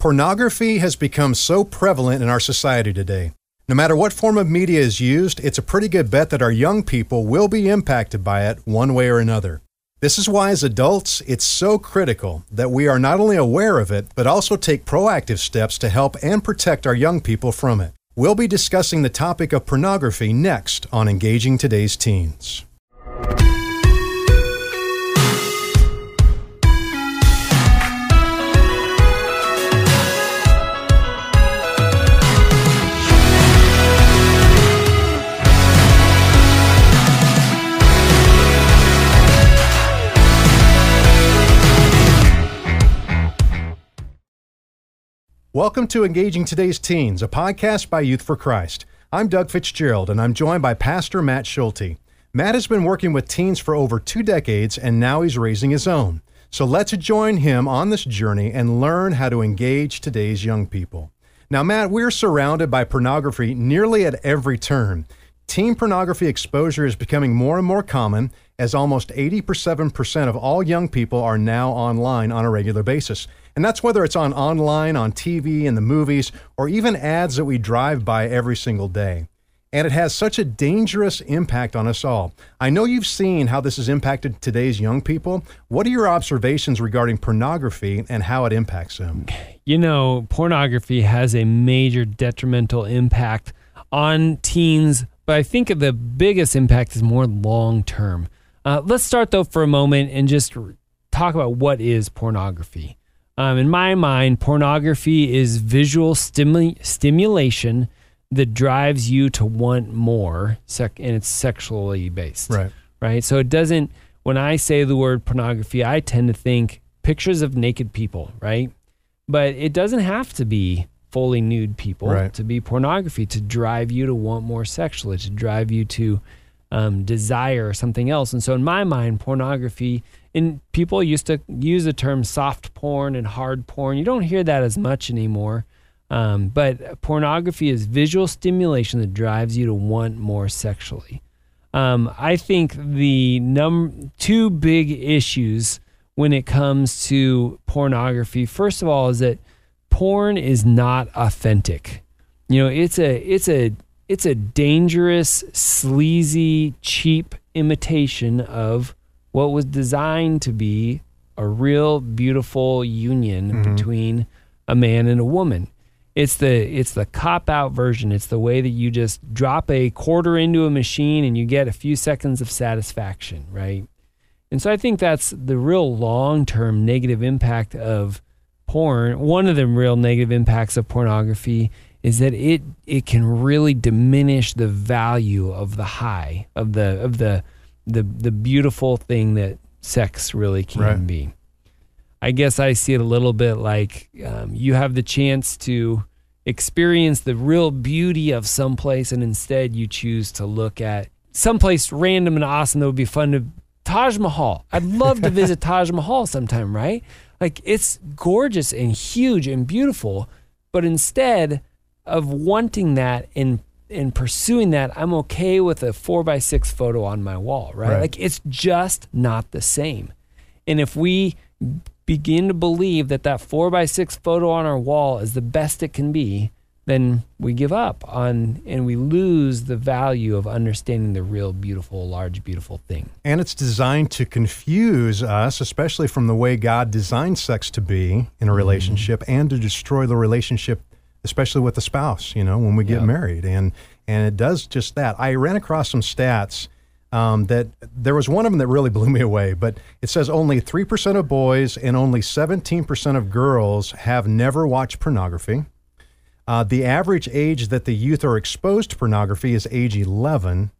Pornography has become so prevalent in our society today. No matter what form of media is used, it's a pretty good bet that our young people will be impacted by it one way or another. This is why, as adults, it's so critical that we are not only aware of it, but also take proactive steps to help and protect our young people from it. We'll be discussing the topic of pornography next on Engaging Today's Teens. Welcome to Engaging Today's Teens, a podcast by Youth for Christ. I'm Doug Fitzgerald, and I'm joined by Pastor Matt Schulte. Matt has been working with teens for over two decades, and now he's raising his own. So let's join him on this journey and learn how to engage today's young people. Now, Matt, we're surrounded by pornography nearly at every turn. Teen pornography exposure is becoming more and more common as almost 87% of all young people are now online on a regular basis. And that's whether it's on online, on TV, in the movies, or even ads that we drive by every single day. And it has such a dangerous impact on us all. I know you've seen how this has impacted today's young people. What are your observations regarding pornography and how it impacts them? You know, pornography has a major detrimental impact on teens, but I think the biggest impact is more long term. Uh, let's start though for a moment and just talk about what is pornography. Um, in my mind, pornography is visual stimu- stimulation that drives you to want more, sec- and it's sexually based. Right. Right. So it doesn't. When I say the word pornography, I tend to think pictures of naked people. Right. But it doesn't have to be fully nude people Right. to be pornography to drive you to want more sexually, to drive you to um, desire something else. And so, in my mind, pornography, and people used to use the term soft porn and hard porn. You don't hear that as much anymore. Um, but pornography is visual stimulation that drives you to want more sexually. Um, I think the num two big issues when it comes to pornography, first of all, is that porn is not authentic. You know, it's a it's a it's a dangerous, sleazy, cheap imitation of what was designed to be a real beautiful union mm-hmm. between a man and a woman. It's the it's the cop out version. It's the way that you just drop a quarter into a machine and you get a few seconds of satisfaction, right? And so I think that's the real long term negative impact of porn. One of the real negative impacts of pornography is that it it can really diminish the value of the high of the of the the the beautiful thing that sex really can Right. be. I guess I see it a little bit like um, you have the chance to experience the real beauty of someplace, and instead you choose to look at someplace random and awesome that would be fun to Taj Mahal. I'd love to visit Taj Mahal sometime, right? Like it's gorgeous and huge and beautiful, but instead of wanting that and and pursuing that, I'm okay with a four by six photo on my wall, right? Right. Like it's just not the same. And if we begin to believe that that four by six photo on our wall is the best it can be, then we give up on and we lose the value of understanding the real beautiful, large, beautiful thing. And it's designed to confuse us, especially from the way God designed sex to be in a mm-hmm. relationship and to destroy the relationship, especially with the spouse, you know, when we get Yeah. married. And and it does just that. I ran across some stats um, that there was one of them that really blew me away, but it says only 3% of boys and only 17% of girls have never watched pornography. Uh, the average age that the youth are exposed to pornography is age 11.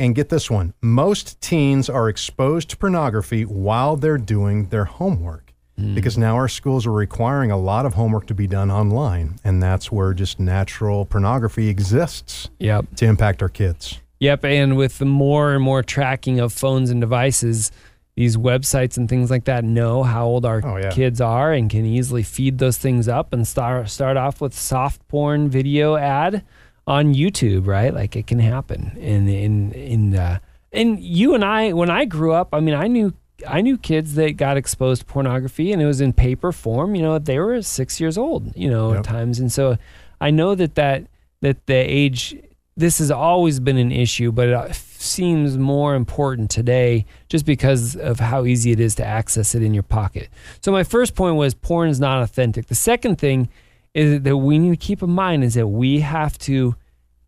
And get this one most teens are exposed to pornography while they're doing their homework because now our schools are requiring a lot of homework to be done online. And that's where just natural pornography exists Yep. to impact our kids. Yep, and with the more and more tracking of phones and devices, these websites and things like that know how old our Oh, yeah. kids are and can easily feed those things up and start start off with soft porn video ad on YouTube, right? Like it can happen. And in in uh, and you and I, when I grew up, I mean, I knew I knew kids that got exposed to pornography and it was in paper form. You know, they were six years old. You know, Yep. at times, and so I know that that that the age. This has always been an issue, but it uh, seems more important today just because of how easy it is to access it in your pocket. So my first point was porn is not authentic. The second thing is that we need to keep in mind is that we have to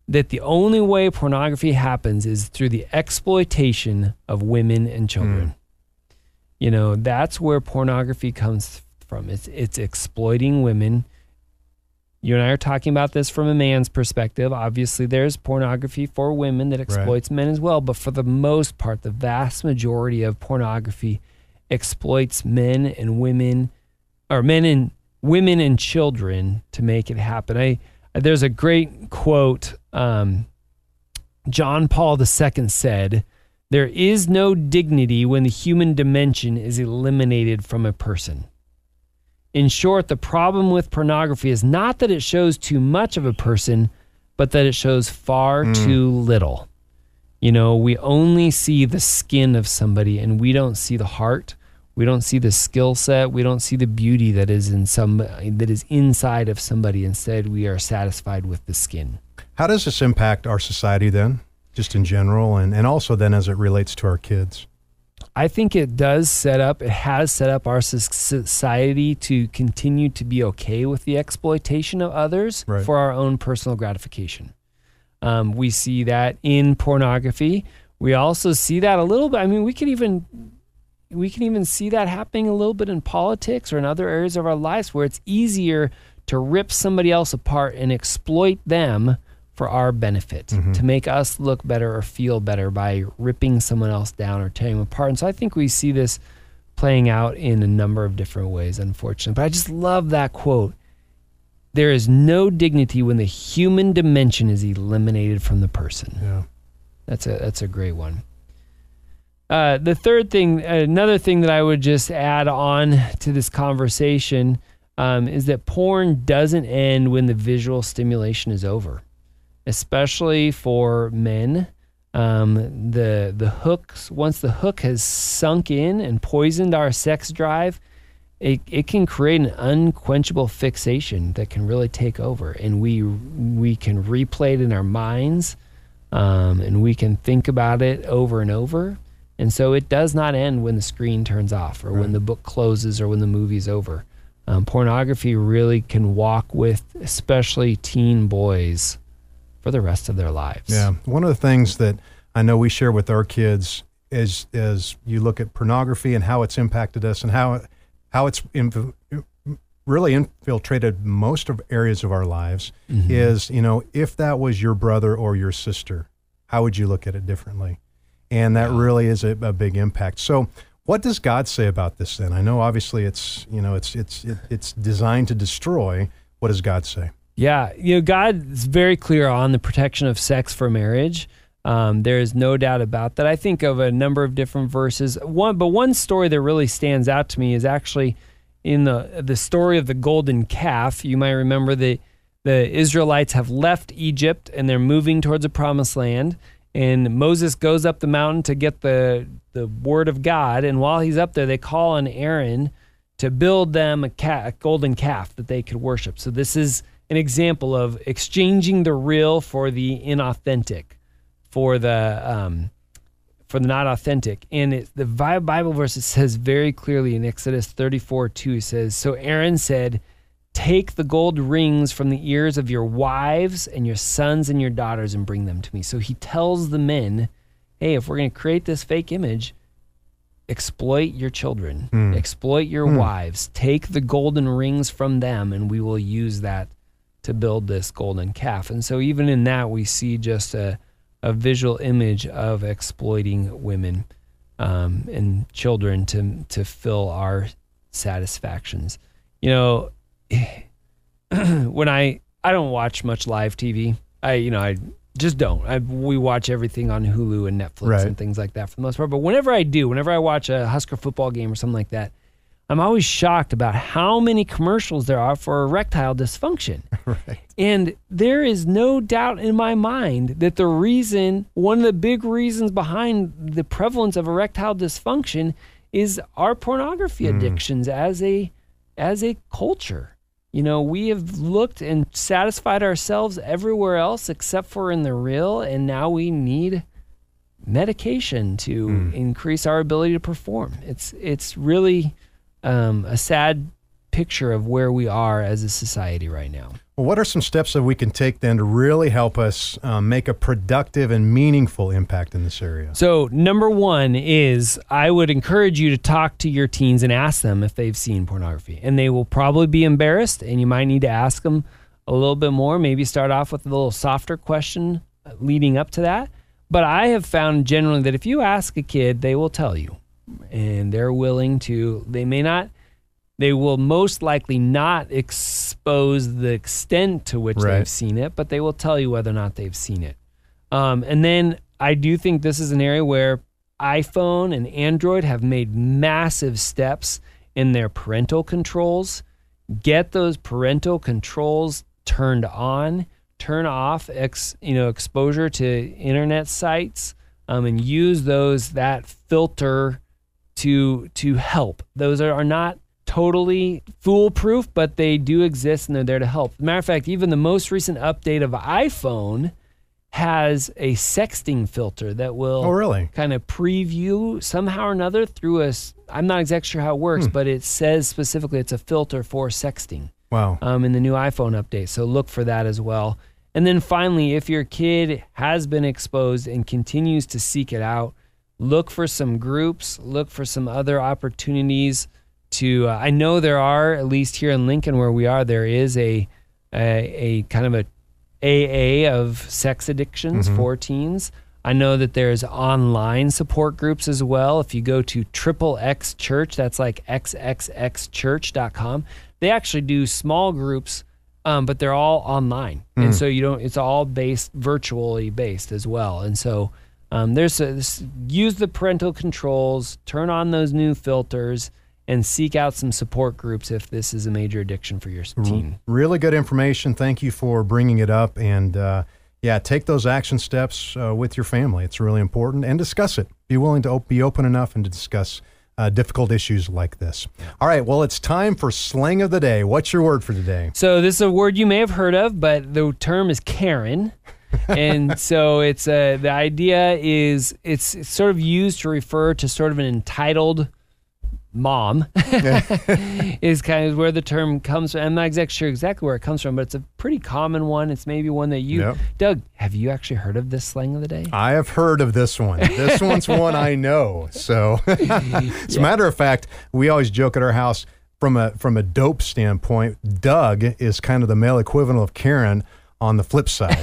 that the only way pornography happens is through the exploitation of women and children. Hmm. You know, that's where pornography comes from. It's it's exploiting women. You and I are talking about this from a man's perspective. Obviously, there's pornography for women that exploits men as well, but for the most part, the vast majority of pornography exploits men and women or men and women and children to make it happen. I there's a great quote. Um, John Paul II said, "There is no dignity when the human dimension is eliminated from a person." In short, the problem with pornography is not that it shows too much of a person, but that it shows far hmm. too little. You know, we only see the skin of somebody and we don't see the heart. We don't see the skill set. We don't see the beauty that is in some that is inside of somebody. Instead, we are satisfied with the skin. How does this impact our society then, just in general, and, and also then as it relates to our kids? I think it does set up, it has set up our society to continue to be okay with the exploitation of others Right. for our own personal gratification. Um, we see that in pornography. We also see that a little bit. I mean, we can even we can even see that happening a little bit in politics or in other areas of our lives where it's easier to rip somebody else apart and exploit them for our benefit to make us look better or feel better by ripping someone else down or tearing them apart. And so I think we see this playing out in a number of different ways, unfortunately. But I just love that quote. There is no dignity when the human dimension is eliminated from the person. Yeah. That's a that's a great one. Uh, the third thing, another thing that I would just add on to this conversation um, is that porn doesn't end when the visual stimulation is over, especially for men. Um, the the hooks once the hook has sunk in and poisoned our sex drive, it, it can create an unquenchable fixation that can really take over, and we we can replay it in our minds um, and we can think about it over and over. And so it does not end when the screen turns off or when the book closes or when the movie's over. Um, pornography really can walk with, especially teen boys, for the rest of their lives. Yeah. One of the things that I know we share with our kids is as you look at pornography and how it's impacted us and how how it's inf- really infiltrated most of areas of our lives Mm-hmm. is you know if that was your brother or your sister, how would you look at it differently? And that really is a, a big impact. So. What does God say about this then? I know obviously it's you know it's it's it, it's designed to destroy. What does God say? Yeah, you know, God is very clear on the protection of sex for marriage. Um, there is no doubt about that. I think of a number of different verses. One, but one story that really stands out to me is actually in the the story of the golden calf. You might remember the the Israelites have left Egypt and they're moving towards a promised land. And Moses goes up the mountain to get the the word of God. And while he's up there, they call on Aaron to build them a, ca- a golden calf that they could worship. So this is an example of exchanging the real for the inauthentic, for the um, for the not authentic. And it, the Bible verse says very clearly in Exodus 34 2 it says, So Aaron said, Take the gold rings from the ears of your wives and your sons and your daughters and bring them to me. So he tells the men, Hey, if we're going to create this fake image, exploit your children, Hmm. exploit your wives, take the golden rings from them, and we will use that to build this golden calf. And so, even in that, we see just a, a visual image of exploiting women um, and children to, to fill our satisfactions. You know, when I I don't watch much live TV. I you know I just don't. I, we watch everything on Hulu and Netflix Right. and things like that for the most part. But whenever I do, whenever I watch a Husker football game or something like that, I'm always shocked about how many commercials there are for erectile dysfunction. right. And there is no doubt in my mind that the reason, one of the big reasons behind the prevalence of erectile dysfunction is our pornography Mm. addictions as a as a culture. You know, we have looked and satisfied ourselves everywhere else except for in the real, and now we need medication to Mm. increase our ability to perform. It's it's really um, a sad picture of where we are as a society right now. Well, what are some steps that we can take then to really help us um, make a productive and meaningful impact in this area? So, number one is I would encourage you to talk to your teens and ask them if they've seen pornography. And they will probably be embarrassed, and you might need to ask them a little bit more. Maybe start off with a little softer question uh, leading up to that. But I have found generally that if you ask a kid, they will tell you, and they're willing to, they may not. They will most likely not expose the extent to which Right. they've seen it, but they will tell you whether or not they've seen it. Um, and then I do think this is an area where iPhone and Android have made massive steps in their parental controls. Get those parental controls turned on, turn off ex, you know exposure to internet sites, um, and use those that filter to to help. Those are, are not totally foolproof, but they do exist and they're there to help. Matter of fact, even the most recent update of iPhone has a sexting filter that will Oh, really? kind of preview somehow or another through a I'm not exactly sure how it works, Hmm. but it says specifically it's a filter for sexting Wow. um, in the new iPhone update. So look for that as well. And then finally, if your kid has been exposed and continues to seek it out, look for some groups, look for some other opportunities to. Uh, I know there are, at least here in Lincoln where we are, there is a a, a kind of a AA of sex addictions Mhm. for teens. I know that there's online support groups as well. If you go to Triple X Church, that's like xxxchurch.com. They actually do small groups, um, but they're all online, and Mm. so you don't. It's all based virtually based as well, and so um, there's a, this, use the parental controls, turn on those new filters, and seek out some support groups if this is a major addiction for your teen. Really good information. Thank you for bringing it up. And uh, yeah, take those action steps uh, with your family. It's really important. And discuss it. Be willing to op- be open enough and to discuss uh, difficult issues like this. All right. Well, it's time for slang of the day. What's your word for today? So this is a word you may have heard of, but the term is Karen. And so it's uh, the idea is it's, it's sort of used to refer to sort of an entitled mom is kind of where the term comes from. I'm not exactly sure exactly where it comes from, but it's a pretty common one. It's maybe one that you, Yep. Doug, have you actually heard of this slang of the day? I have heard of this one. This one's one I know. So, as a matter of fact, we always joke at our house from a from a dope standpoint. Doug is kind of the male equivalent of Karen on the flip side,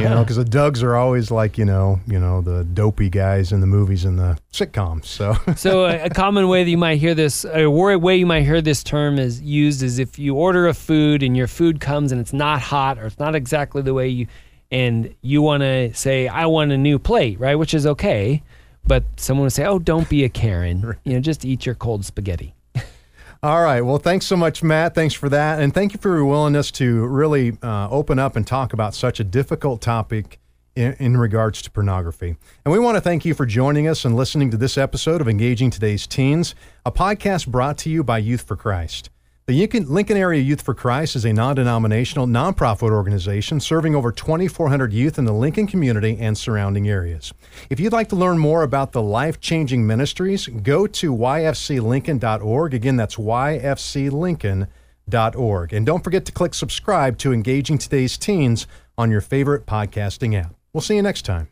you know, because the Dougs are always like you know, you know, the dopey guys in the movies and the sitcoms. So, so a, a common way that you might hear this, a way you might hear this term is used is if you order a food and your food comes and it's not hot or it's not exactly the way you, and you want to say, I want a new plate, right? Which is okay. But someone would say, oh, don't be a Karen. You know, just eat your cold spaghetti. All right. Well, thanks so much, Matt. Thanks for that. And thank you for your willingness to really uh, open up and talk about such a difficult topic in, in regards to pornography. And we want to thank you for joining us and listening to this episode of Engaging Today's Teens, a podcast brought to you by Youth for Christ. The Lincoln, Area Youth for Christ is a non denominational, nonprofit organization serving over 2,400 youth in the Lincoln community and surrounding areas. If you'd like to learn more about the life changing ministries, go to yfclincoln.org. Again, that's yfclincoln.org. And don't forget to click subscribe to Engaging Today's Teens on your favorite podcasting app. We'll see you next time.